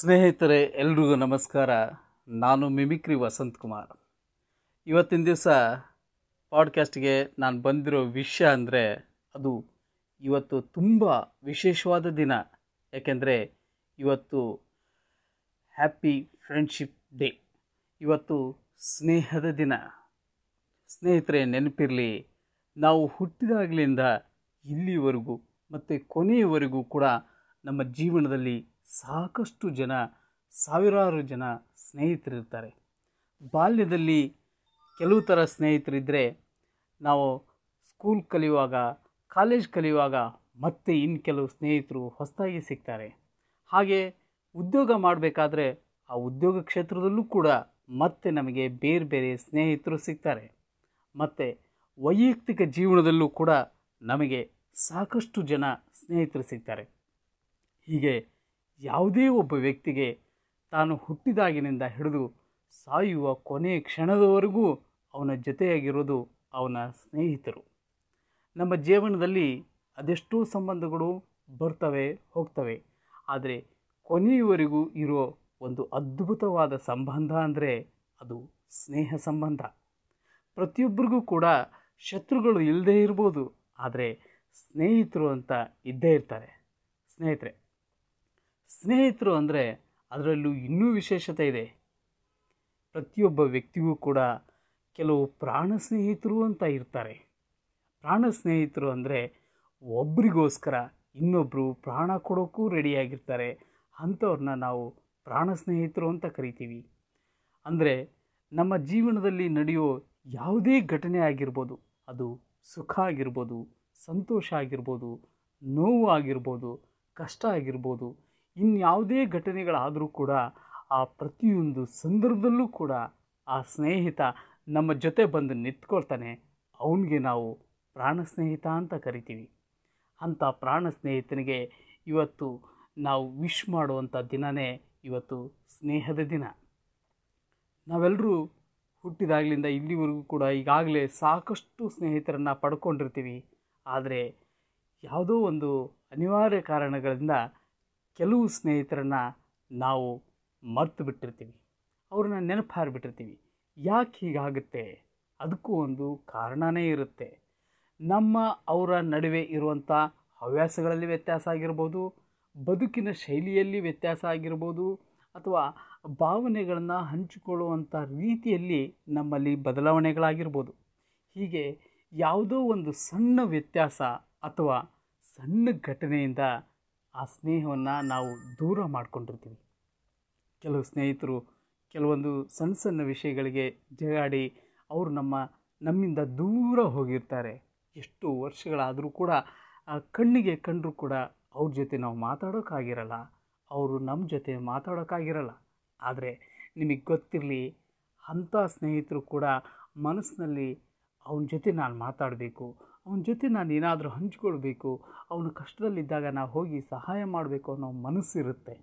ಸ್ನೇಹಿತರೆ, ಎಲ್ರಿಗೂ ನಮಸ್ಕಾರ. ನಾನು ಮಿಮಿಕ್ರಿ ವಸಂತ್ ಕುಮಾರ್. ಇವತ್ತಿನ ದಿವಸ ಪಾಡ್ಕಾಸ್ಟ್ಗೆ ನಾನು ಬಂದಿರೋ ವಿಷಯ ಅಂದರೆ ಅದು ಇವತ್ತು ತುಂಬ ವಿಶೇಷವಾದ ದಿನ. ಯಾಕೆಂದರೆ ಇವತ್ತು ಹ್ಯಾಪಿ ಫ್ರೆಂಡ್ಶಿಪ್ ಡೇ. ಇವತ್ತು ಸ್ನೇಹದ ದಿನ. ಸ್ನೇಹಿತರೆ, ನೆನಪಿರಲಿ, ನಾವು ಹುಟ್ಟಿದಾಗಲಿಂದ ಇಲ್ಲಿವರೆಗೂ ಮತ್ತು ಕೊನೆಯವರೆಗೂ ಕೂಡ ನಮ್ಮ ಜೀವನದಲ್ಲಿ ಸಾಕಷ್ಟು ಜನ, ಸಾವಿರಾರು ಜನ ಸ್ನೇಹಿತರಿರ್ತಾರೆ. ಬಾಲ್ಯದಲ್ಲಿ ಕೆಲವು ಥರ ಸ್ನೇಹಿತರಿದ್ದರೆ ನಾವು ಸ್ಕೂಲ್ ಕಲಿಯುವಾಗ ಕಾಲೇಜ್ ಕಲಿಯುವಾಗ ಮತ್ತೆ ಇನ್ನು ಕೆಲವು ಸ್ನೇಹಿತರು ಹೊಸದಾಗಿ ಸಿಗ್ತಾರೆ. ಹಾಗೆ ಉದ್ಯೋಗ ಮಾಡಬೇಕಾದ್ರೆ ಆ ಉದ್ಯೋಗ ಕ್ಷೇತ್ರದಲ್ಲೂ ಕೂಡ ಮತ್ತೆ ನಮಗೆ ಬೇರೆ ಬೇರೆ ಸ್ನೇಹಿತರು ಸಿಗ್ತಾರೆ. ಮತ್ತು ವೈಯಕ್ತಿಕ ಜೀವನದಲ್ಲೂ ಕೂಡ ನಮಗೆ ಸಾಕಷ್ಟು ಜನ ಸ್ನೇಹಿತರು ಸಿಗ್ತಾರೆ. ಹೀಗೆ ಯಾವುದೇ ಒಬ್ಬ ವ್ಯಕ್ತಿಗೆ ತಾನು ಹುಟ್ಟಿದಾಗಿನಿಂದ ಹಿಡಿದು ಸಾಯುವ ಕೊನೆಯ ಕ್ಷಣದವರೆಗೂ ಅವನ ಜೊತೆಯಾಗಿರೋದು ಅವನ ಸ್ನೇಹಿತರು. ನಮ್ಮ ಜೀವನದಲ್ಲಿ ಅದೆಷ್ಟೋ ಸಂಬಂಧಗಳು ಬರ್ತವೆ, ಹೋಗ್ತವೆ. ಆದರೆ ಕೊನೆಯವರೆಗೂ ಇರೋ ಒಂದು ಅದ್ಭುತವಾದ ಸಂಬಂಧ ಅಂದರೆ ಅದು ಸ್ನೇಹ ಸಂಬಂಧ. ಪ್ರತಿಯೊಬ್ಬರಿಗೂ ಕೂಡ ಶತ್ರುಗಳು ಇಲ್ಲದೇ ಇರ್ಬೋದು, ಆದರೆ ಸ್ನೇಹಿತರು ಅಂತ ಇದ್ದೇ ಇರ್ತಾರೆ. ಸ್ನೇಹಿತರೆ ಸ್ನೇಹಿತರು ಅಂದರೆ ಅದರಲ್ಲೂ ಇನ್ನೂ ವಿಶೇಷತೆ ಇದೆ. ಪ್ರತಿಯೊಬ್ಬ ವ್ಯಕ್ತಿಗೂ ಕೂಡ ಕೆಲವು ಪ್ರಾಣ ಸ್ನೇಹಿತರು ಅಂತ ಇರ್ತಾರೆ. ಪ್ರಾಣ ಸ್ನೇಹಿತರು ಅಂದರೆ ಒಬ್ರಿಗೋಸ್ಕರ ಇನ್ನೊಬ್ಬರು ಪ್ರಾಣ ಕೊಡೋಕ್ಕೂ ರೆಡಿಯಾಗಿರ್ತಾರೆ ಅಂಥವ್ರನ್ನ ನಾವು ಪ್ರಾಣ ಸ್ನೇಹಿತರು ಅಂತ ಕರಿತೀವಿ. ಅಂದರೆ ನಮ್ಮ ಜೀವನದಲ್ಲಿ ನಡೆಯೋ ಯಾವುದೇ ಘಟನೆ ಆಗಿರ್ಬೋದು, ಅದು ಸುಖ ಆಗಿರ್ಬೋದು, ಸಂತೋಷ ಆಗಿರ್ಬೋದು, ನೋವು ಆಗಿರ್ಬೋದು, ಕಷ್ಟ ಆಗಿರ್ಬೋದು ಇನ್ಯಾವುದೇ ಘಟನೆಗಳಾದರೂ ಕೂಡ ಆ ಪ್ರತಿಯೊಂದು ಸಂದರ್ಭದಲ್ಲೂ ಕೂಡ ಆ ಸ್ನೇಹಿತ ನಮ್ಮ ಜೊತೆ ಬಂದು ನಿಂತ್ಕೊಳ್ತಾನೆ. ಅವನಿಗೆ ನಾವು ಪ್ರಾಣ ಸ್ನೇಹಿತ ಅಂತ ಕರಿತೀವಿ. ಅಂಥ ಪ್ರಾಣ ಸ್ನೇಹಿತನಿಗೆ ಇವತ್ತು ನಾವು ವಿಶ್ ಮಾಡುವಂಥ ದಿನವೇ ಇವತ್ತು ಸ್ನೇಹದ ದಿನ. ನಾವೆಲ್ಲರೂ ಹುಟ್ಟಿದಾಗಲಿಂದ ಇಲ್ಲಿವರೆಗೂ ಕೂಡ ಈಗಾಗಲೇ ಸಾಕಷ್ಟು ಸ್ನೇಹಿತರನ್ನು ಪಡ್ಕೊಂಡಿರ್ತೀವಿ. ಆದರೆ ಯಾವುದೋ ಒಂದು ಅನಿವಾರ್ಯ ಕಾರಣಗಳಿಂದ ಕೆಲವು ಸ್ನೇಹಿತರನ್ನು ನಾವು ಮರ್ತು ಬಿಟ್ಟಿರ್ತೀವಿ. ಅವ್ರನ್ನ ನೆನಪು ಹಾರಿಬಿಟ್ಟಿರ್ತೀವಿ ಯಾಕೆ ಹೀಗಾಗುತ್ತೆ? ಅದಕ್ಕೂ ಒಂದು ಕಾರಣವೇ ಇರುತ್ತೆ. ನಮ್ಮ ಅವರ ನಡುವೆ ಇರುವಂಥ ಹವ್ಯಾಸಗಳಲ್ಲಿ ವ್ಯತ್ಯಾಸ ಆಗಿರ್ಬೋದು, ಬದುಕಿನ ಶೈಲಿಯಲ್ಲಿ ವ್ಯತ್ಯಾಸ ಆಗಿರ್ಬೋದು, ಅಥವಾ ಭಾವನೆಗಳನ್ನು ಹಂಚಿಕೊಳ್ಳುವಂಥ ರೀತಿಯಲ್ಲಿ ನಮ್ಮಲ್ಲಿ ಬದಲಾವಣೆಗಳಾಗಿರ್ಬೋದು. ಹೀಗೆ ಯಾವುದೋ ಒಂದು ಸಣ್ಣ ವ್ಯತ್ಯಾಸ ಅಥವಾ ಸಣ್ಣ ಘಟನೆಯಿಂದ ಆ ಸ್ನೇಹವನ್ನು ನಾವು ದೂರ ಮಾಡ್ಕೊಂಡಿರ್ತೀವಿ. ಕೆಲವು ಸ್ನೇಹಿತರು, ಕೆಲವೊಂದು ಸಣ್ಣ ಸಣ್ಣ ವಿಷಯಗಳಿಗೆ ಜಗಾಡಿ ಅವರು ನಮ್ಮ, ನಮ್ಮಿಂದ ದೂರ ಹೋಗಿರ್ತಾರೆ. ಎಷ್ಟು ವರ್ಷಗಳಾದರೂ ಕೂಡ ಆ ಕಣ್ಣಿಗೆ ಕಂಡರೂ ಕೂಡ ಅವ್ರ ಜೊತೆ ನಾವು ಮಾತಾಡೋಕ್ಕಾಗಿರಲ್ಲ ಅವರು ನಮ್ಮ ಜೊತೆ ಮಾತಾಡೋಕ್ಕಾಗಿರಲ್ಲ ಆದರೆ ನಿಮಗೆ ಗೊತ್ತಿರಲಿ, ಅಂಥ ಸ್ನೇಹಿತರು ಕೂಡ ಮನಸ್ಸಿನಲ್ಲಿ ಅವನ ಜೊತೆ ನಾನು ಮಾತಾಡಬೇಕು ಅವನ ಜೊತೆ ನಾನು ಏನಾದರೂ ಹಂಚಿಕೊಳ್ಬೇಕು, ಅವನು ಕಷ್ಟದಲ್ಲಿದ್ದಾಗ ನಾವು ಹೋಗಿ ಸಹಾಯ ಮಾಡಬೇಕು ಅನ್ನೋ ಮನಸ್ಸಿರುತ್ತೆ.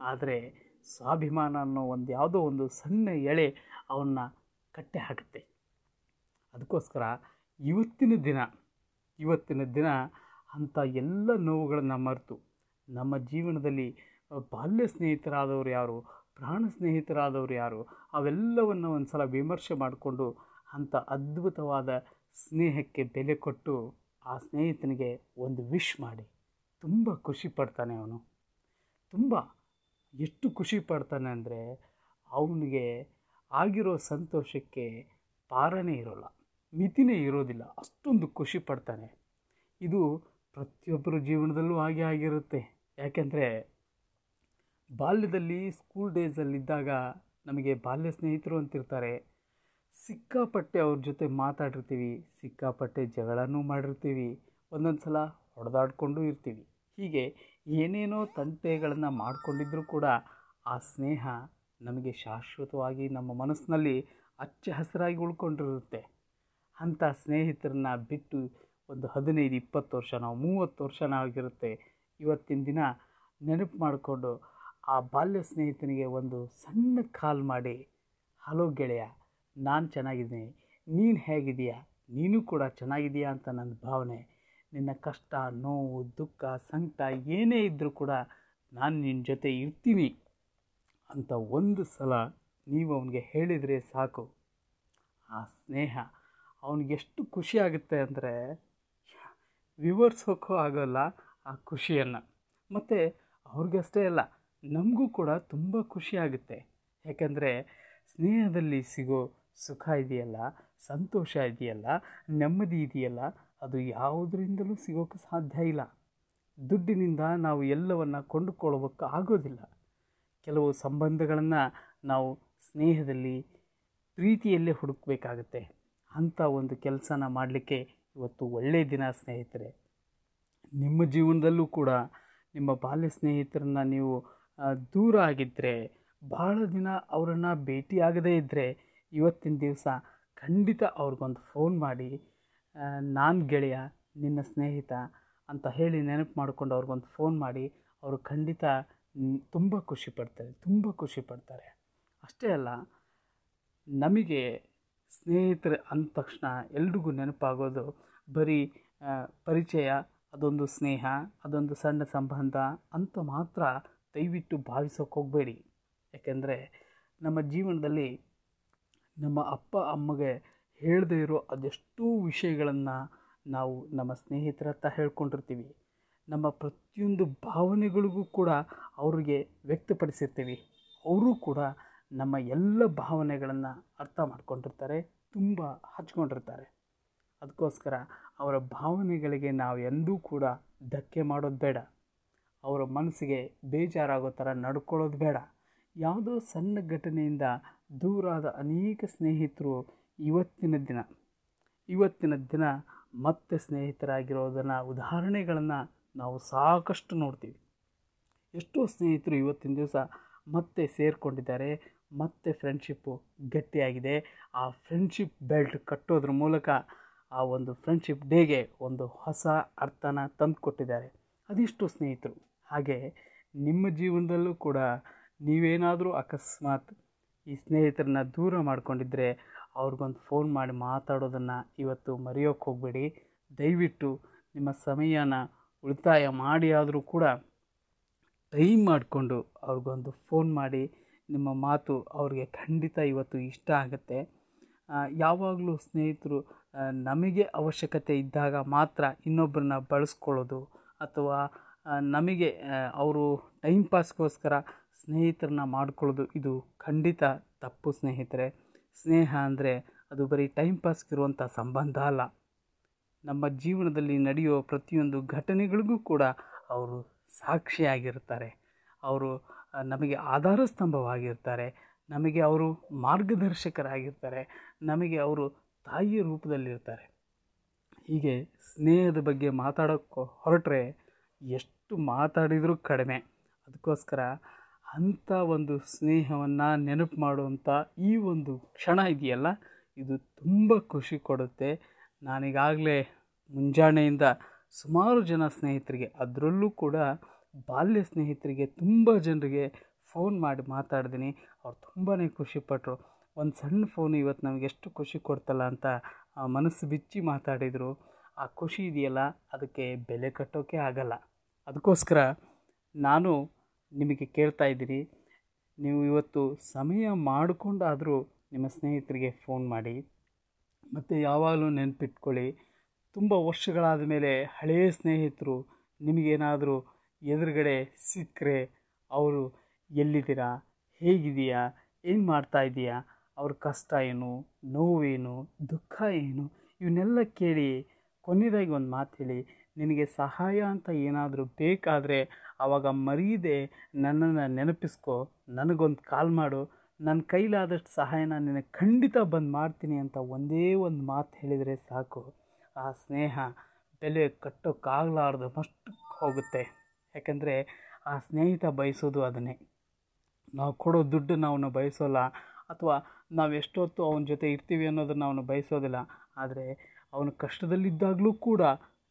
ಆದರೆ ಸ್ವಾಭಿಮಾನ ಅನ್ನೋ ಒಂದು ಯಾವುದೋ ಒಂದು ಸಣ್ಣ ಎಳೆ ಅವನ್ನ ಕಟ್ಟೆ ಹಾಕುತ್ತೆ. ಅದಕ್ಕೋಸ್ಕರ ಇವತ್ತಿನ ದಿನ ಇವತ್ತಿನ ದಿನ ಅಂಥ ಎಲ್ಲ ನೋವುಗಳನ್ನು ಮರೆತು, ನಮ್ಮ ಜೀವನದಲ್ಲಿ ಬಾಲ್ಯ ಸ್ನೇಹಿತರಾದವರು ಯಾರು, ಪ್ರಾಣ ಸ್ನೇಹಿತರಾದವರು ಯಾರು, ಅವೆಲ್ಲವನ್ನು ಒಂದು ಸಲ ವಿಮರ್ಶೆ ಮಾಡಿಕೊಂಡು ಅಂಥ ಅದ್ಭುತವಾದ ಸ್ನೇಹಕ್ಕೆ ಬೆಲೆ ಕೊಟ್ಟು ಆ ಸ್ನೇಹಿತನಿಗೆ ಒಂದು ವಿಶ್ ಮಾಡಿ. ತುಂಬ ಖುಷಿ ಪಡ್ತಾನೆ ಅವನು. ತುಂಬ ಎಷ್ಟು ಖುಷಿ ಪಡ್ತಾನೆ ಅಂದರೆ ಅವನಿಗೆ ಆಗಿರೋ ಸಂತೋಷಕ್ಕೆ ಪಾರನೇ ಇರೋಲ್ಲ. ಮಿತಿನೇ ಇರೋದಿಲ್ಲ. ಅಷ್ಟೊಂದು ಖುಷಿ ಪಡ್ತಾನೆ. ಇದು ಪ್ರತಿಯೊಬ್ಬರ ಜೀವನದಲ್ಲೂ ಹಾಗೆ ಆಗಿರುತ್ತೆ. ಯಾಕೆಂದರೆ ಬಾಲ್ಯದಲ್ಲಿ ಸ್ಕೂಲ್ ಡೇಸಲ್ಲಿದ್ದಾಗ ನಮಗೆ ಬಾಲ್ಯ ಸ್ನೇಹಿತರು ಅಂತಿರ್ತಾರೆ. ಸಿಕ್ಕಾಪಟ್ಟೆ ಅವ್ರ ಜೊತೆ ಮಾತಾಡಿರ್ತೀವಿ, ಸಿಕ್ಕಾಪಟ್ಟೆ ಜಗಳನೂ ಮಾಡಿರ್ತೀವಿ, ಒಂದೊಂದು ಸಲ ಹೊಡೆದಾಡ್ಕೊಂಡು ಇರ್ತೀವಿ. ಹೀಗೆ ಏನೇನೋ ತಂಟೆಗಳನ್ನು ಮಾಡಿಕೊಂಡಿದ್ರೂ ಕೂಡ ಆ ಸ್ನೇಹ ನಮಗೆ ಶಾಶ್ವತವಾಗಿ ನಮ್ಮ ಮನಸ್ಸಿನಲ್ಲಿ ಹಚ್ಚ ಹಸಿರಾಗಿ ಉಳ್ಕೊಂಡಿರುತ್ತೆ. ಅಂಥ ಸ್ನೇಹಿತರನ್ನ ಬಿಟ್ಟು ಒಂದು ಹದಿನೈದು, ಇಪ್ಪತ್ತು ವರ್ಷ, ನಾವು ಮೂವತ್ತು ವರ್ಷನ ಆಗಿರುತ್ತೆ. ಇವತ್ತಿನ ದಿನ ನೆನಪು ಮಾಡಿಕೊಂಡು ಆ ಬಾಲ್ಯ ಸ್ನೇಹಿತನಿಗೆ ಒಂದು ಸಣ್ಣ ಕಾಲ್ ಮಾಡಿ, ಹಲೋ ಗೆಳೆಯ ನಾನು ಚೆನ್ನಾಗಿದ್ದೀನಿ. ನೀನು ಹೇಗಿದೆಯಾ ನೀನು ಕೂಡ ಚೆನ್ನಾಗಿದೆಯಾ ಅಂತ ನನ್ನ ಭಾವನೆ. ನಿನ್ನ ಕಷ್ಟ, ನೋವು, ದುಃಖ, ಸಂಕಟ ಏನೇ ಇದ್ದರೂ ಕೂಡ ನಾನು ನಿನ್ನ ಜೊತೆ ಇರ್ತೀನಿ ಅಂತ ಒಂದು ಸಲ ನೀವು ಅವನಿಗೆ ಹೇಳಿದರೆ ಸಾಕು. ಆ ಸ್ನೇಹ ಅವನಿಗೆಷ್ಟು ಖುಷಿ ಆಗುತ್ತೆ ಅಂದರೆ ವಿವರಿಸೋಕ್ಕೂ ಆಗೋಲ್ಲ ಆ ಖುಷಿಯನ್ನು. ಮತ್ತು ಅವ್ರಿಗಷ್ಟೇ ಅಲ್ಲ, ನಮಗೂ ಕೂಡ ತುಂಬ ಖುಷಿ ಆಗುತ್ತೆ. ಯಾಕಂದರೆ ಸ್ನೇಹದಲ್ಲಿ ಸಿಗೋ ಸುಖ ಇದೆಯಲ್ಲ, ಸಂತೋಷ ಇದೆಯಲ್ಲ, ನೆಮ್ಮದಿ ಇದೆಯಲ್ಲ, ಅದು ಯಾವುದರಿಂದಲೂ ಸಿಗೋಕ್ಕೆ ಸಾಧ್ಯ ಇಲ್ಲ. ದುಡ್ಡಿನಿಂದ ನಾವು ಎಲ್ಲವನ್ನು ಕೊಂಡುಕೊಳ್ಳೋಕ್ಕೆ ಆಗೋದಿಲ್ಲ. ಕೆಲವು ಸಂಬಂಧಗಳನ್ನು ನಾವು ಸ್ನೇಹದಲ್ಲಿ, ಪ್ರೀತಿಯಲ್ಲೇ ಹುಡುಕಬೇಕಾಗತ್ತೆ. ಅಂಥ ಒಂದು ಕೆಲಸನ ಮಾಡಲಿಕ್ಕೆ ಇವತ್ತು ಒಳ್ಳೆಯ ದಿನ, ಸ್ನೇಹಿತರೆ. ನಿಮ್ಮ ಜೀವನದಲ್ಲೂ ಕೂಡ ನಿಮ್ಮ ಬಾಲ್ಯ ಸ್ನೇಹಿತರನ್ನ ನೀವು ದೂರ ಆಗಿದ್ದರೆ ಭಾಳ ದಿನ ಅವರನ್ನು ಭೇಟಿಯಾಗದೇ ಇದ್ದರೆ ಇವತ್ತಿನ ದಿವಸ ಖಂಡಿತ ಅವ್ರಿಗೊಂದು ಫೋನ್ ಮಾಡಿ ನಾನು ಗೆಳೆಯ, ನಿನ್ನ ಸ್ನೇಹಿತ ಅಂತ ಹೇಳಿ ನೆನಪು ಮಾಡಿಕೊಂಡು ಅವ್ರಿಗೊಂದು ಫೋನ್ ಮಾಡಿ, ಅವರು ಖಂಡಿತ ತುಂಬ ಖುಷಿ ಪಡ್ತಾರೆ, ತುಂಬ ಖುಷಿ ಪಡ್ತಾರೆ. ಅಷ್ಟೇ ಅಲ್ಲ, ನಮಗೆ ಸ್ನೇಹಿತರು ಅಂದ ತಕ್ಷಣ ಎಲ್ರಿಗೂ ನೆನಪಾಗೋದು ಬರೀ ಪರಿಚಯ, ಅದೊಂದು ಸ್ನೇಹ, ಅದೊಂದು ಸಣ್ಣ ಸಂಬಂಧ ಅಂತ ಮಾತ್ರ ದಯವಿಟ್ಟು ಭಾವಿಸೋಕೆ ಹೋಗಬೇಡಿ. ಯಾಕೆಂದರೆ ನಮ್ಮ ಜೀವನದಲ್ಲಿ ನಮ್ಮ ಅಪ್ಪ, ಅಮ್ಮಗೆ ಹೇಳದೇ ಇರೋ ಅದೆಷ್ಟೋ ವಿಷಯಗಳನ್ನು ನಾವು ನಮ್ಮ ಸ್ನೇಹಿತರ ಹತ್ರ ಹೇಳ್ಕೊಂಡಿರ್ತೀವಿ. ನಮ್ಮ ಪ್ರತಿಯೊಂದು ಭಾವನೆಗಳಿಗೂ ಕೂಡ ಅವರಿಗೆ ವ್ಯಕ್ತಪಡಿಸಿರ್ತೀವಿ. ಅವರು ಕೂಡ ನಮ್ಮ ಎಲ್ಲ ಭಾವನೆಗಳನ್ನು ಅರ್ಥ ಮಾಡ್ಕೊಂಡಿರ್ತಾರೆ, ತುಂಬ ಹಚ್ಕೊಂಡಿರ್ತಾರೆ. ಅದಕ್ಕೋಸ್ಕರ ಅವರ ಭಾವನೆಗಳಿಗೆ ನಾವು ಎಂದೂ ಕೂಡ ಧಕ್ಕೆ ಮಾಡೋದು ಬೇಡ. ಅವರ ಮನಸ್ಸಿಗೆ ಬೇಜಾರಾಗೋ ಥರ ನಡ್ಕೊಳ್ಳೋದು ಬೇಡ. ಯಾವುದೋ ಸಣ್ಣ ಘಟನೆಯಿಂದ ದೂರಾದ ಅನೇಕ ಸ್ನೇಹಿತರು ಇವತ್ತಿನ ದಿನ. ಇವತ್ತಿನ ದಿನ ಮತ್ತೆ ಸ್ನೇಹಿತರಾಗಿರೋದನ್ನು, ಉದಾಹರಣೆಗಳನ್ನು ನಾವು ಸಾಕಷ್ಟು ನೋಡ್ತೀವಿ. ಎಷ್ಟೋ ಸ್ನೇಹಿತರು ಇವತ್ತಿನ ದಿವಸ ಮತ್ತೆ ಸೇರಿಕೊಂಡಿದ್ದಾರೆ, ಮತ್ತೆ ಫ್ರೆಂಡ್ಶಿಪ್ಪು ಗಟ್ಟಿಯಾಗಿದೆ. ಆ ಫ್ರೆಂಡ್ಶಿಪ್ ಬೆಲ್ಟ್ ಕಟ್ಟೋದ್ರ ಮೂಲಕ ಆ ಒಂದು ಫ್ರೆಂಡ್ಶಿಪ್ ಡೇಗೆ ಒಂದು ಹೊಸ ಅರ್ಥನ ತಂದುಕೊಟ್ಟಿದ್ದಾರೆ. ಅದೆಷ್ಟು ಸ್ನೇಹಿತರು. ಹಾಗೆ ನಿಮ್ಮ ಜೀವನದಲ್ಲೂ ಕೂಡ ನೀವೇನಾದರೂ ಅಕಸ್ಮಾತ್ ಈ ಸ್ನೇಹಿತರನ್ನ ದೂರ ಮಾಡಿಕೊಂಡಿದ್ರೆ ಅವ್ರಿಗೊಂದು ಫೋನ್ ಮಾಡಿ ಮಾತಾಡೋದನ್ನು ಇವತ್ತು ಮರೆಯೋಕ್ಕೆ ಹೋಗಬೇಡಿ. ದಯವಿಟ್ಟು ನಿಮ್ಮ ಸಮಯನ ಉಳಿತಾಯ ಮಾಡಿ ಆದರೂ ಕೂಡ ಟೈಮ್ ಮಾಡಿಕೊಂಡು ಅವ್ರಿಗೊಂದು ಫೋನ್ ಮಾಡಿ ನಿಮ್ಮ ಮಾತು ಅವ್ರಿಗೆ ಖಂಡಿತ ಇವತ್ತು ಇಷ್ಟ ಆಗುತ್ತೆ. ಯಾವಾಗಲೂ ಸ್ನೇಹಿತರು ನಮಗೆ ಅವಶ್ಯಕತೆ ಇದ್ದಾಗ ಮಾತ್ರ ಇನ್ನೊಬ್ಬರನ್ನ ಬಳಸ್ಕೊಳ್ಳೋದು ಅಥವಾ ನಮಗೆ ಅವರು ಟೈಮ್ ಪಾಸ್ಗೋಸ್ಕರ ಸ್ನೇಹಿತರನ್ನ ಮಾಡ್ಕೊಳ್ಳೋದು, ಇದು ಖಂಡಿತ ತಪ್ಪು ಸ್ನೇಹಿತರೆ. ಸ್ನೇಹ ಅಂದರೆ ಅದು ಬರೀ ಟೈಮ್ ಪಾಸ್ಗಿರುವಂಥ ಸಂಬಂಧ ಅಲ್ಲ. ನಮ್ಮ ಜೀವನದಲ್ಲಿ ನಡೆಯುವ ಪ್ರತಿಯೊಂದು ಘಟನೆಗಳಿಗೂ ಕೂಡ ಅವರು ಸಾಕ್ಷಿಯಾಗಿರ್ತಾರೆ. ಅವರು ನಮಗೆ ಆಧಾರ ಸ್ತಂಭವಾಗಿರ್ತಾರೆ. ನಮಗೆ ಅವರು ಮಾರ್ಗದರ್ಶಕರಾಗಿರ್ತಾರೆ. ನಮಗೆ ಅವರು ತಾಯಿಯ ರೂಪದಲ್ಲಿರ್ತಾರೆ. ಹೀಗೆ ಸ್ನೇಹದ ಬಗ್ಗೆ ಮಾತಾಡೋಕ್ಕೆ ಹೊರಟ್ರೆ ಎಷ್ಟು ಮಾತಾಡಿದರೂ ಕಡಿಮೆ. ಅದಕ್ಕೋಸ್ಕರ ಅಂಥ ಒಂದು ಸ್ನೇಹವನ್ನು ನೆನಪು ಮಾಡುವಂಥ ಈ ಒಂದು ಕ್ಷಣ ಇದೆಯಲ್ಲ? ಇದು ತುಂಬ ಖುಷಿ ಕೊಡುತ್ತೆ. ನಾನೀಗಾಗಲೇ ಮುಂಜಾನೆಯಿಂದ ಸುಮಾರು ಜನ ಸ್ನೇಹಿತರಿಗೆ, ಅದರಲ್ಲೂ ಕೂಡ ಬಾಲ್ಯ ಸ್ನೇಹಿತರಿಗೆ ತುಂಬ ಜನರಿಗೆ ಫೋನ್ ಮಾಡಿ ಮಾತಾಡಿದ್ದೀನಿ ಅವ್ರು ತುಂಬಾ ಖುಷಿಪಟ್ಟರು ಒಂದು ಸಣ್ಣ ಫೋನ್ ಇವತ್ತು ನಮಗೆ ಎಷ್ಟು ಖುಷಿ ಕೊಡ್ತಲ್ಲ ಅಂತ ಮನಸ್ಸು ಬಿಚ್ಚಿ ಮಾತಾಡಿದರು. ಆ ಖುಷಿ ಇದೆಯಲ್ಲ, ಅದಕ್ಕೆ ಬೆಲೆ ಕಟ್ಟೋಕ್ಕೆ ಆಗಲ್ಲ. ಅದಕ್ಕೋಸ್ಕರ ನಾನು ನಿಮಗೆ ಕೇಳ್ತಾ ಇದ್ದೀರಿ. ನೀವು ಇವತ್ತು ಸಮಯ ಮಾಡಿಕೊಂಡಾದರೂ ನಿಮ್ಮ ಸ್ನೇಹಿತರಿಗೆ ಫೋನ್ ಮಾಡಿ. ಮತ್ತು ಯಾವಾಗಲೂ ನೆನಪಿಟ್ಕೊಳ್ಳಿ. ತುಂಬ ವರ್ಷಗಳಾದ ಮೇಲೆ ಹಳೆಯ ಸ್ನೇಹಿತರು ನಿಮಗೇನಾದರೂ ಎದುರುಗಡೆ ಸಿಕ್ಕರೆ ಅವರು ಎಲ್ಲಿದ್ದೀರಾ? ಹೇಗಿದೆಯಾ ಏನು ಮಾಡ್ತಾ ಇದೆಯಾ ಅವ್ರ ಕಷ್ಟ ಏನು? ನೋವೇನು ದುಃಖ ಏನು? ಇವನ್ನೆಲ್ಲ ಕೇಳಿ ಕೊನೆಯದಾಗಿ ಒಂದು ಮಾತು ಹೇಳಿ. ನಿನಗೆ ಸಹಾಯ ಅಂತ ಏನಾದರೂ ಬೇಕಾದರೆ ಆವಾಗ ಮರೀದೆ ನನ್ನನ್ನು ನೆನಪಿಸ್ಕೊ. ನನಗೊಂದು ಕಾಲ್ ಮಾಡು. ನನ್ನ ಕೈಲಾದಷ್ಟು ಸಹಾಯನ ನಿನಗೆ ಖಂಡಿತ ಬಂದು ಮಾಡ್ತೀನಿ ಅಂತ ಒಂದೇ ಒಂದು ಮಾತು ಹೇಳಿದರೆ ಸಾಕು. ಆ ಸ್ನೇಹ ಬೆಲೆ ಕಟ್ಟೋಕ್ಕಾಗಲಾರ್ದು ಮಷ್ಟು ಹೋಗುತ್ತೆ. ಯಾಕಂದರೆ ಆ ಸ್ನೇಹಿತ ಬಯಸೋದು ಅದನ್ನೇ. ನಾವು ಕೊಡೋ ದುಡ್ಡು ಅವನು ಬಯಸೋಲ್ಲ. ಅಥವಾ ನಾವು ಎಷ್ಟೊತ್ತು ಅವನ ಜೊತೆ ಇರ್ತೀವಿ ಅನ್ನೋದನ್ನು ಅವನು ಬಯಸೋದಿಲ್ಲ. ಆದರೆ ಅವನು ಕಷ್ಟದಲ್ಲಿದ್ದಾಗಲೂ ಕೂಡ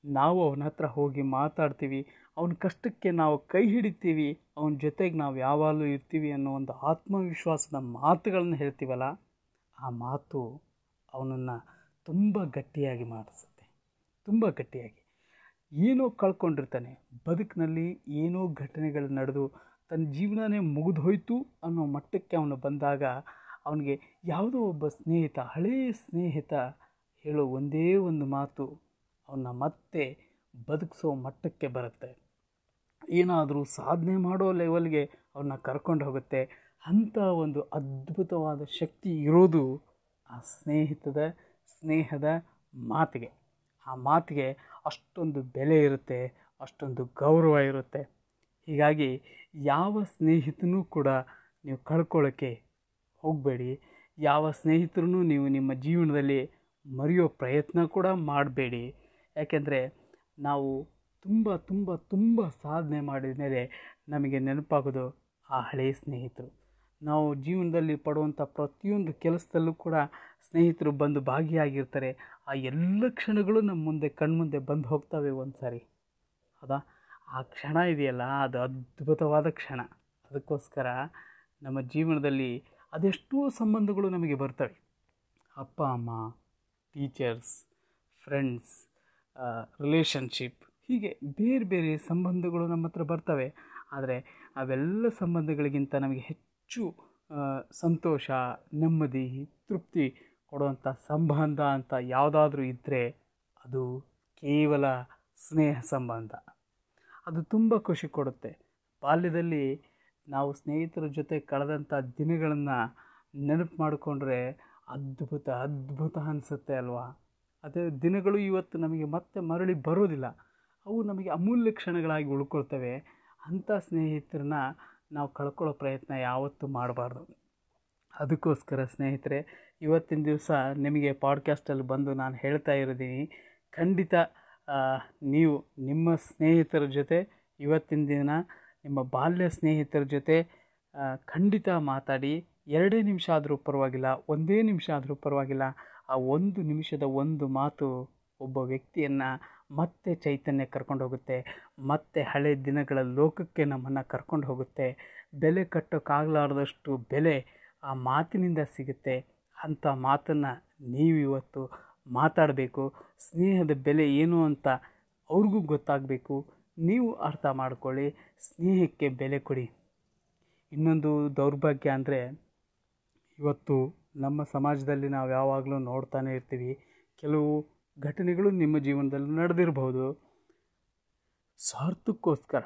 ನಾವು ಅವನ ಹತ್ರ ಹೋಗಿ ಮಾತಾಡ್ತೀವಿ, ಅವನ ಕಷ್ಟಕ್ಕೆ ನಾವು ಕೈ ಹಿಡಿತೀವಿ, ಅವನ ಜೊತೆಗೆ ನಾವು ಯಾವಾಗಲೂ ಇರ್ತೀವಿ ಅನ್ನೋ ಒಂದು ಆತ್ಮವಿಶ್ವಾಸದ ಮಾತುಗಳನ್ನು ಹೇಳ್ತೀವಲ್ಲ, ಆ ಮಾತು ಅವನನ್ನು ತುಂಬ ಗಟ್ಟಿಯಾಗಿ ಮಾಡಿಸುತ್ತೆ. ತುಂಬ ಗಟ್ಟಿಯಾಗಿ. ಏನೋ ಕಳ್ಕೊಂಡಿರ್ತಾನೆ, ಬದುಕಿನಲ್ಲಿ ಏನೋ ಘಟನೆಗಳು ನಡೆದು ತನ್ನ ಜೀವನನೇ ಮುಗಿದೋಯ್ತು ಅನ್ನೋ ಮಟ್ಟಕ್ಕೆ ಅವನು ಬಂದಾಗ ಅವನಿಗೆ ಯಾವುದೋ ಒಬ್ಬ ಸ್ನೇಹಿತ ಹಳೆಯ ಸ್ನೇಹಿತ ಹೇಳೋ ಒಂದೇ ಒಂದು ಮಾತು ಅವನ್ನ ಮತ್ತೆ ಬದುಕಿಸೋ ಮಟ್ಟಕ್ಕೆ ಬರುತ್ತೆ. ಏನಾದರೂ ಸಾಧನೆ ಮಾಡೋ ಲೆವೆಲ್ಗೆ ಅವ್ರನ್ನ ಕರ್ಕೊಂಡು ಹೋಗುತ್ತೆ. ಅಂಥ ಒಂದು ಅದ್ಭುತವಾದ ಶಕ್ತಿ ಇರೋದು ಆ ಸ್ನೇಹಿತದ, ಸ್ನೇಹದ ಮಾತಿಗೆ. ಆ ಮಾತಿಗೆ ಅಷ್ಟೊಂದು ಬೆಲೆ ಇರುತ್ತೆ, ಅಷ್ಟೊಂದು ಗೌರವ ಇರುತ್ತೆ. ಹೀಗಾಗಿ ಯಾವ ಸ್ನೇಹಿತನೂ ಕೂಡ ನೀವು ಕಳ್ಕೊಳ್ಳೋಕ್ಕೆ ಹೋಗಬೇಡಿ. ಯಾವ ಸ್ನೇಹಿತರನ್ನು ನೀವು ನಿಮ್ಮ ಜೀವನದಲ್ಲಿ ಮರೆಯೋ ಪ್ರಯತ್ನ ಕೂಡ ಮಾಡಬೇಡಿ. ಯಾಕೆಂದರೆ ನಾವು ತುಂಬ ತುಂಬ ತುಂಬ ಸಾಧನೆ ಮಾಡಿದ ಮೇಲೆ ನಮಗೆ ನೆನಪಾಗೋದು ಆ ಹಳೆಯ ಸ್ನೇಹಿತರು. ನಾವು ಜೀವನದಲ್ಲಿ ಪಡುವಂಥ ಪ್ರತಿಯೊಂದು ಕೆಲಸದಲ್ಲೂ ಕೂಡ ಸ್ನೇಹಿತರು ಬಂದು ಭಾಗಿಯಾಗಿರ್ತಾರೆ. ಆ ಎಲ್ಲ ಕ್ಷಣಗಳು ನಮ್ಮ ಮುಂದೆ ಕಣ್ಮುಂದೆ ಬಂದು ಹೋಗ್ತವೆ ಒಂದು ಸಾರಿ ಹೌದಾ? ಆ ಕ್ಷಣ ಇದೆಯಲ್ಲ, ಅದು ಅದ್ಭುತವಾದ ಕ್ಷಣ. ಅದಕ್ಕೋಸ್ಕರ ನಮ್ಮ ಜೀವನದಲ್ಲಿ ಅದೆಷ್ಟೋ ಸಂಬಂಧಗಳು ನಮಗೆ ಬರ್ತವೆ. ಅಪ್ಪ, ಅಮ್ಮ ಟೀಚರ್ಸ್ ಫ್ರೆಂಡ್ಸ್ ರಿಲೇಷನ್ಶಿಪ್ ಹೀಗೆ ಬೇರೆ ಬೇರೆ ಸಂಬಂಧಗಳು ನಮ್ಮ ಹತ್ರ ಬರ್ತವೆ. ಆದರೆ ಅವೆಲ್ಲ ಸಂಬಂಧಗಳಿಗಿಂತ ನಮಗೆ ಹೆಚ್ಚು ಸಂತೋಷ, ನೆಮ್ಮದಿ, ತೃಪ್ತಿ ಕೊಡುವಂಥ ಸಂಬಂಧ ಅಂತ ಯಾವುದಾದ್ರೂ ಇದ್ದರೆ ಅದು ಕೇವಲ ಸ್ನೇಹ ಸಂಬಂಧ. ಅದು ತುಂಬ ಖುಷಿ ಕೊಡುತ್ತೆ. ಬಾಲ್ಯದಲ್ಲಿ ನಾವು ಸ್ನೇಹಿತರ ಜೊತೆ ಕಳೆದಂಥ ದಿನಗಳನ್ನು ನೆನಪು ಮಾಡಿಕೊಂಡ್ರೆ ಅದ್ಭುತ ಅದ್ಭುತ ಅನಿಸುತ್ತೆ ಅಲ್ವಾ? ಅದೇ ದಿನಗಳು ಇವತ್ತು ನಮಗೆ ಮತ್ತೆ ಮರಳಿ ಬರೋದಿಲ್ಲ. ಅವು ನಮಗೆ ಅಮೂಲ್ಯ ಕ್ಷಣಗಳಾಗಿ ಉಳ್ಕೊಳ್ತವೆ. ಅಂಥ ಸ್ನೇಹಿತರನ್ನ ನಾವು ಕಳ್ಕೊಳ್ಳೋ ಪ್ರಯತ್ನ ಯಾವತ್ತೂ ಮಾಡಬಾರ್ದು. ಅದಕ್ಕೋಸ್ಕರ ಸ್ನೇಹಿತರೆ, ಇವತ್ತಿನ ದಿವಸ ನಿಮಗೆ ಪಾಡ್ಕ್ಯಾಸ್ಟಲ್ಲಿ ಬಂದು ನಾನು ಹೇಳ್ತಾ ಇರೋದೀನಿ ಖಂಡಿತ ನೀವು ನಿಮ್ಮ ಸ್ನೇಹಿತರ ಜೊತೆ ಇವತ್ತಿನ ದಿನ, ನಿಮ್ಮ ಬಾಲ್ಯ ಸ್ನೇಹಿತರ ಜೊತೆ ಖಂಡಿತ ಮಾತಾಡಿ. ಎರಡೇ ನಿಮಿಷ ಆದರೂ ಪರವಾಗಿಲ್ಲ, ಒಂದೇ ನಿಮಿಷ ಆದರೂ ಪರವಾಗಿಲ್ಲ. ಆ ಒಂದು ನಿಮಿಷದ ಒಂದು ಮಾತು ಒಬ್ಬ ವ್ಯಕ್ತಿಯನ್ನು ಮತ್ತೆ ಚೈತನ್ಯ ಕರ್ಕೊಂಡು ಹೋಗುತ್ತೆ, ಮತ್ತೆ ಹಳೆ ದಿನಗಳ ಲೋಕಕ್ಕೆ ನಮ್ಮನ್ನು ಕರ್ಕೊಂಡು ಹೋಗುತ್ತೆ. ಬೆಲೆ ಕಟ್ಟೋಕ್ಕಾಗಲಾರದಷ್ಟು ಬೆಲೆ ಆ ಮಾತಿನಿಂದ ಸಿಗುತ್ತೆ. ಅಂಥ ಮಾತನ್ನು ನೀವು ಇವತ್ತು ಮಾತಾಡಬೇಕು. ಸ್ನೇಹದ ಬೆಲೆ ಏನು ಅಂತ ಅವ್ರಿಗೂ ಗೊತ್ತಾಗಬೇಕು. ನೀವು ಅರ್ಥ ಮಾಡ್ಕೊಳ್ಳಿ. ಸ್ನೇಹಕ್ಕೆ ಬೆಲೆ ಕೊಡಿ. ಇನ್ನೊಂದು ದೌರ್ಭಾಗ್ಯ ಅಂದರೆ ಇವತ್ತು ನಮ್ಮ ಸಮಾಜದಲ್ಲಿ ನಾವು ಯಾವಾಗಲೂ ನೋಡ್ತಾನೆ ಇರ್ತೀವಿ. ಕೆಲವು ಘಟನೆಗಳು ನಿಮ್ಮ ಜೀವನದಲ್ಲಿ ನಡೆದಿರ್ಬೋದು ಸ್ವಾರ್ಥಕ್ಕೋಸ್ಕರ,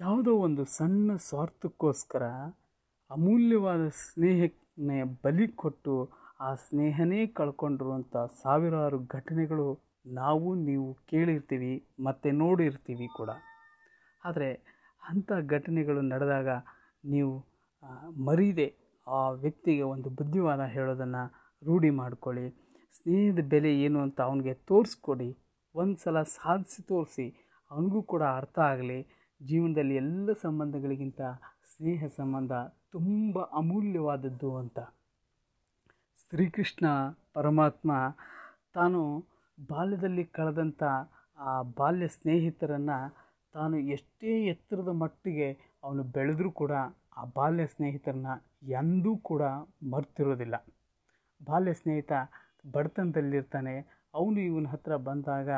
ಯಾವುದೋ ಒಂದು ಸಣ್ಣ ಸ್ವಾರ್ಥಕ್ಕೋಸ್ಕರ ಅಮೂಲ್ಯವಾದ ಸ್ನೇಹಕ್ಕೆ ಬಲಿ ಕೊಟ್ಟು ಆ ಸ್ನೇಹನೇ ಕಳ್ಕೊಂಡಿರುವಂಥ ಸಾವಿರಾರು ಘಟನೆಗಳು ನಾವು, ನೀವು ಕೇಳಿರ್ತೀವಿ, ಮತ್ತು ನೋಡಿರ್ತೀವಿ ಕೂಡ. ಆದರೆ ಅಂಥ ಘಟನೆಗಳು ನಡೆದಾಗ ನೀವು ಮರೀದೆ ಆ ವ್ಯಕ್ತಿಗೆ ಒಂದು ಬುದ್ಧಿವಾದ ಹೇಳೋದನ್ನು ರೂಢಿ ಮಾಡಿಕೊಳ್ಳಿ. ಸ್ನೇಹದ ಬೆಲೆ ಏನು ಅಂತ ಅವನಿಗೆ ತೋರಿಸ್ಕೊಡಿ. ಒಂದು ಸಲ ಸಾಧಿಸಿ ತೋರಿಸಿ. ಅವನಿಗೂ ಕೂಡ ಅರ್ಥ ಆಗಲಿ. ಜೀವನದಲ್ಲಿ ಎಲ್ಲ ಸಂಬಂಧಗಳಿಗಿಂತ ಸ್ನೇಹ ಸಂಬಂಧ ತುಂಬ ಅಮೂಲ್ಯವಾದದ್ದು ಅಂತ. ಶ್ರೀಕೃಷ್ಣ ಪರಮಾತ್ಮ ತಾನು ಬಾಲ್ಯದಲ್ಲಿ ಕಳೆದಂಥ ಆ ಬಾಲ್ಯ ಸ್ನೇಹಿತರನ್ನು ತಾನು ಎಷ್ಟೇ ಎತ್ತರದ ಮಟ್ಟಿಗೆ ಅವನು ಬೆಳೆದರೂ ಕೂಡ ಆ ಬಾಲ್ಯ ಸ್ನೇಹಿತರನ್ನ ಎಂದೂ ಕೂಡ ಮರ್ತಿರೋದಿಲ್ಲ. ಬಾಲ್ಯ ಸ್ನೇಹಿತ ಬಡತನದಲ್ಲಿರ್ತಾನೆ, ಅವನು ಇವನ ಹತ್ರ ಬಂದಾಗ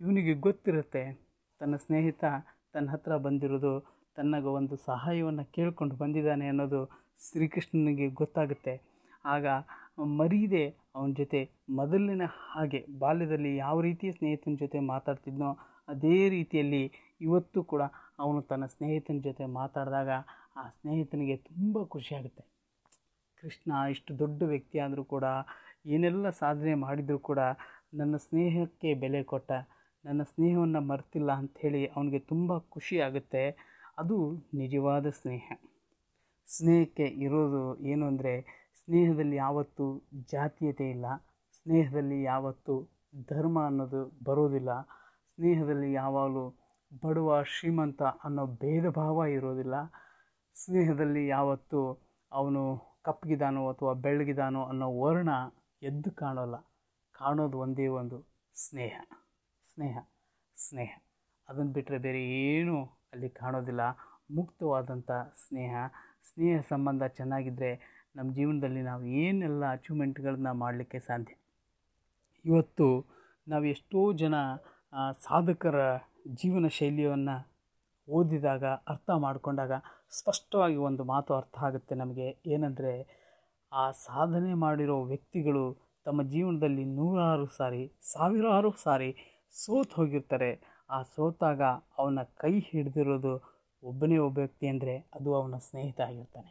ಇವನಿಗೆ ಗೊತ್ತಿರುತ್ತೆ, ತನ್ನ ಸ್ನೇಹಿತ ತನ್ನ ಹತ್ರ ಬಂದಿರೋದು ತನ್ನಗೆ ಒಂದು ಸಹಾಯವನ್ನು ಕೇಳ್ಕೊಂಡು ಬಂದಿದ್ದಾನೆ ಅನ್ನೋದು ಶ್ರೀಕೃಷ್ಣನಿಗೆ ಗೊತ್ತಾಗುತ್ತೆ. ಆಗ ಮರೀದೆ ಅವನ ಜೊತೆ ಮೊದಲಿನ ಹಾಗೆ ಬಾಲ್ಯದಲ್ಲಿ ಯಾವ ರೀತಿ ಸ್ನೇಹಿತನ ಜೊತೆ ಮಾತಾಡ್ತಿದ್ನೋ, ಅದೇ ರೀತಿಯಲ್ಲಿ ಇವತ್ತು ಕೂಡ ಅವನು ತನ್ನ ಸ್ನೇಹಿತನ ಜೊತೆ ಮಾತಾಡಿದಾಗ ಆ ಸ್ನೇಹಿತನಿಗೆ ತುಂಬ ಖುಷಿಯಾಗುತ್ತೆ ಕೃಷ್ಣ ಇಷ್ಟು ದೊಡ್ಡ ವ್ಯಕ್ತಿ ಆದರೂ ಕೂಡ, ಏನೆಲ್ಲ ಸಾಧನೆ ಮಾಡಿದರೂ ಕೂಡ ನನ್ನ ಸ್ನೇಹಕ್ಕೆ ಬೆಲೆ ಕೊಟ್ಟ, ನನ್ನ ಸ್ನೇಹವನ್ನು ಮರ್ತಿಲ್ಲ ಅಂಥೇಳಿ ಅವನಿಗೆ ತುಂಬ ಖುಷಿ ಆಗುತ್ತೆ. ಅದು ನಿಜವಾದ ಸ್ನೇಹ. ಸ್ನೇಹಕ್ಕೆ ಇರೋದು ಏನು ಅಂದರೆ, ಸ್ನೇಹದಲ್ಲಿ ಯಾವತ್ತೂ ಜಾತೀಯತೆ ಇಲ್ಲ, ಸ್ನೇಹದಲ್ಲಿ ಯಾವತ್ತೂ ಧರ್ಮ ಅನ್ನೋದು ಬರೋದಿಲ್ಲ, ಸ್ನೇಹದಲ್ಲಿ ಯಾವಾಗಲೂ ಬಡವ ಶ್ರೀಮಂತ ಅನ್ನೋ ಭೇದ ಭಾವ ಇರೋದಿಲ್ಲ ಸ್ನೇಹದಲ್ಲಿ ಯಾವತ್ತೂ ಅವನು ಕಪ್ಪಗಿದಾನೋ ಅಥವಾ ಬೆಳ್ಳಗಿದಾನೋ ಅನ್ನೋ ವರ್ಣ ಎದ್ದು ಕಾಣೋಲ್ಲ. ಕಾಣೋದು ಒಂದೇ ಒಂದು ಸ್ನೇಹ. ಸ್ನೇಹ. ಸ್ನೇಹ. ಅದನ್ನು ಬಿಟ್ಟರೆ ಬೇರೆ ಏನೂ ಅಲ್ಲಿ ಕಾಣೋದಿಲ್ಲ. ಮುಕ್ತವಾದಂಥ ಸ್ನೇಹ. ಸ್ನೇಹ ಸಂಬಂಧ ಚೆನ್ನಾಗಿದ್ದರೆ ನಮ್ಮ ಜೀವನದಲ್ಲಿ ನಾವು ಏನೆಲ್ಲ ಅಚೀವ್ಮೆಂಟ್ಗಳನ್ನ ಮಾಡಲಿಕ್ಕೆ ಸಾಧ್ಯ? ಇವತ್ತು ನಾವು ಎಷ್ಟೋ ಜನ ಸಾಧಕರ ಜೀವನ ಶೈಲಿಯನ್ನು ಓದಿದಾಗ, ಅರ್ಥ ಮಾಡಿಕೊಂಡಾಗ ಸ್ಪಷ್ಟವಾಗಿ ಒಂದು ಮಾತು ಅರ್ಥ ಆಗುತ್ತೆ ನಮಗೆ. ಏನಂದರೆ, ಆ ಸಾಧನೆ ಮಾಡಿರೋ ವ್ಯಕ್ತಿಗಳು ತಮ್ಮ ಜೀವನದಲ್ಲಿ ನೂರಾರು ಸಾರಿ, ಸಾವಿರಾರು ಸಾರಿ ಸೋತು ಹೋಗಿರ್ತಾರೆ. ಆ ಸೋತಾಗ ಅವನ ಕೈ ಹಿಡಿದಿರೋದು ಒಬ್ಬನೇ ಒಬ್ಬ ವ್ಯಕ್ತಿ ಅಂದರೆ ಅದು ಅವನ ಸ್ನೇಹಿತ ಆಗಿರ್ತಾನೆ.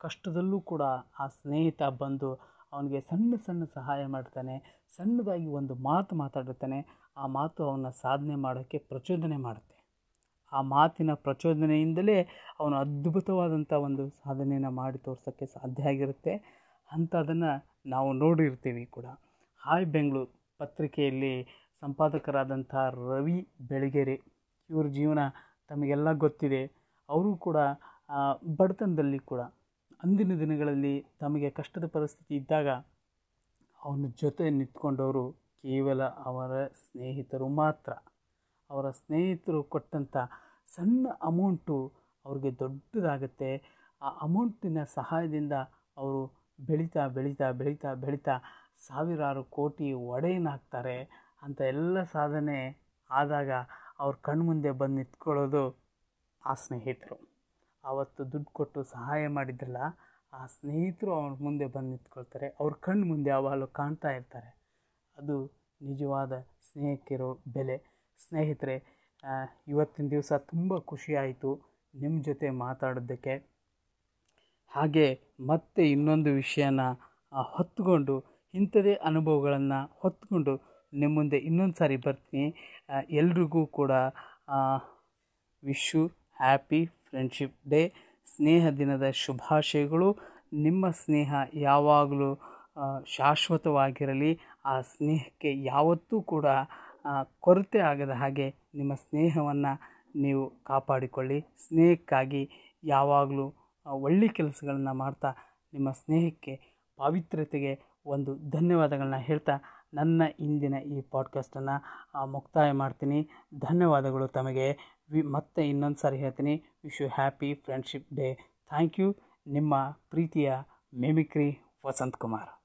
ಕಷ್ಟದಲ್ಲೂ ಕೂಡ ಆ ಸ್ನೇಹಿತ ಬಂದು ಅವನಿಗೆ ಸಣ್ಣ ಸಣ್ಣ ಸಹಾಯ ಮಾಡ್ತಾನೆ, ಸಣ್ಣದಾಗಿ ಒಂದು ಮಾತು ಮಾತಾಡಿರ್ತಾನೆ. ಆ ಮಾತು ಅವನ ಸಾಧನೆ ಮಾಡೋಕ್ಕೆ ಪ್ರಚೋದನೆ ಮಾಡುತ್ತೆ. ಆ ಮಾತಿನ ಪ್ರಚೋದನೆಯಿಂದಲೇ ಅವನು ಅದ್ಭುತವಾದಂಥ ಒಂದು ಸಾಧನೆಯನ್ನು ಮಾಡಿ ತೋರ್ಸೋಕ್ಕೆ ಸಾಧ್ಯ ಆಗಿರುತ್ತೆ. ಅಂಥದನ್ನು ನಾವು ನೋಡಿರ್ತೀವಿ ಕೂಡ. ಹಾಯ್ ಬೆಂಗಳೂರು. ಪತ್ರಿಕೆಯಲ್ಲಿ ಸಂಪಾದಕರಾದಂಥ ರವಿ ಬೆಳಗೆರೆ. ಇವ್ರ ಜೀವನ ತಮಗೆಲ್ಲ ಗೊತ್ತಿದೆ. ಅವರು ಕೂಡ ಬಡತನದಲ್ಲಿ ಕೂಡ ಅಂದಿನ ದಿನಗಳಲ್ಲಿ ತಮಗೆ ಕಷ್ಟದ ಪರಿಸ್ಥಿತಿ ಇದ್ದಾಗ ಅವನ ಜೊತೆ ನಿಂತ್ಕೊಂಡವರು ಕೇವಲ ಅವರ ಸ್ನೇಹಿತರು ಮಾತ್ರ. ಅವರ ಸ್ನೇಹಿತರು ಕೊಟ್ಟಂಥ ಸಣ್ಣ ಅಮೌಂಟು ಅವ್ರಿಗೆ ದೊಡ್ಡದಾಗುತ್ತೆ. ಆ ಅಮೌಂಟಿನ ಸಹಾಯದಿಂದ ಅವರು ಬೆಳೀತಾ ಬೆಳೀತಾ ಬೆಳೀತಾ ಬೆಳೀತಾ ಸಾವಿರಾರು ಕೋಟಿ ಒಡೆಯನಾಗ್ತಾರೆ ಅಂತ ಎಲ್ಲ ಸಾಧನೆ ಆದಾಗ ಅವ್ರ ಕಣ್ಮುಂದೆ ಬಂದು ನಿಂತ್ಕೊಳ್ಳೋದು ಆ ಸ್ನೇಹಿತರು. ಆವತ್ತು ದುಡ್ಡು ಕೊಟ್ಟು ಸಹಾಯ ಮಾಡಿದ್ರಲ್ಲ, ಆ ಸ್ನೇಹಿತರು ಅವ್ರ ಮುಂದೆ ಬಂದು ನಿಂತ್ಕೊಳ್ತಾರೆ. ಅವ್ರ ಕಣ್ಣು ಮುಂದೆ ಯಾವಾಗಲೂ ಕಾಣ್ತಾ ಇರ್ತಾರೆ. ಅದು ನಿಜವಾದ ಸ್ನೇಹಕ್ಕಿರೋ ಬೆಲೆ. ಸ್ನೇಹಿತರೆ ಇವತ್ತಿನ ದಿವಸ ತುಂಬ ಖುಷಿಯಾಯಿತು ನಿಮ್ಮ ಜೊತೆ ಮಾತಾಡೋದಕ್ಕೆ. ಹಾಗೆ ಮತ್ತೆ ಇನ್ನೊಂದು ವಿಷಯನ ಹೊತ್ತುಕೊಂಡು ಇಂಥದೇ ಅನುಭವಗಳನ್ನು ಹೊತ್ತುಕೊಂಡು ನಿಮ್ಮ ಮುಂದೆ ಇನ್ನೊಂದು ಸಾರಿ ಬರ್ತೀನಿ. ಎಲ್ರಿಗೂ ಕೂಡ ವಿಶು ಹ್ಯಾಪಿ ಫ್ರೆಂಡ್ಶಿಪ್ ಡೇ ಸ್ನೇಹ ದಿನದ ಶುಭಾಶಯಗಳು. ನಿಮ್ಮ ಸ್ನೇಹ ಯಾವಾಗಲೂ ಶಾಶ್ವತವಾಗಿರಲಿ. ಆ ಸ್ನೇಹಕ್ಕೆ ಯಾವತ್ತೂ ಕೂಡ ಕೊರತೆ ಆಗದ ಹಾಗೆ ನಿಮ್ಮ ಸ್ನೇಹವನ್ನು ನೀವು ಕಾಪಾಡಿಕೊಳ್ಳಿ. ಸ್ನೇಹಕ್ಕಾಗಿ ಯಾವಾಗಲೂ ಒಳ್ಳೆ ಕೆಲಸಗಳನ್ನು ಮಾಡ್ತಾ ನಿಮ್ಮ ಸ್ನೇಹಕ್ಕೆ ಪಾವಿತ್ರ್ಯತೆಗೆ ಒಂದು ಧನ್ಯವಾದಗಳನ್ನ ಹೇಳ್ತಾ ನನ್ನ ಇಂದಿನ ಈ ಪಾಡ್ಕಾಸ್ಟನ್ನು ಮುಕ್ತಾಯ ಮಾಡ್ತೀನಿ. ಧನ್ಯವಾದಗಳು ತಮಗೆ. ವಿ, ಮತ್ತೆ ಇನ್ನೊಂದು ಸಾರಿ ಹೇಳ್ತೀನಿ. Wish you happy friendship day. Thank you. ನಿಮ್ಮ ಪ್ರೀತಿಯ ಮಿಮಿಕ್ರಿ ವಸಂತ್ ಕುಮಾರ್.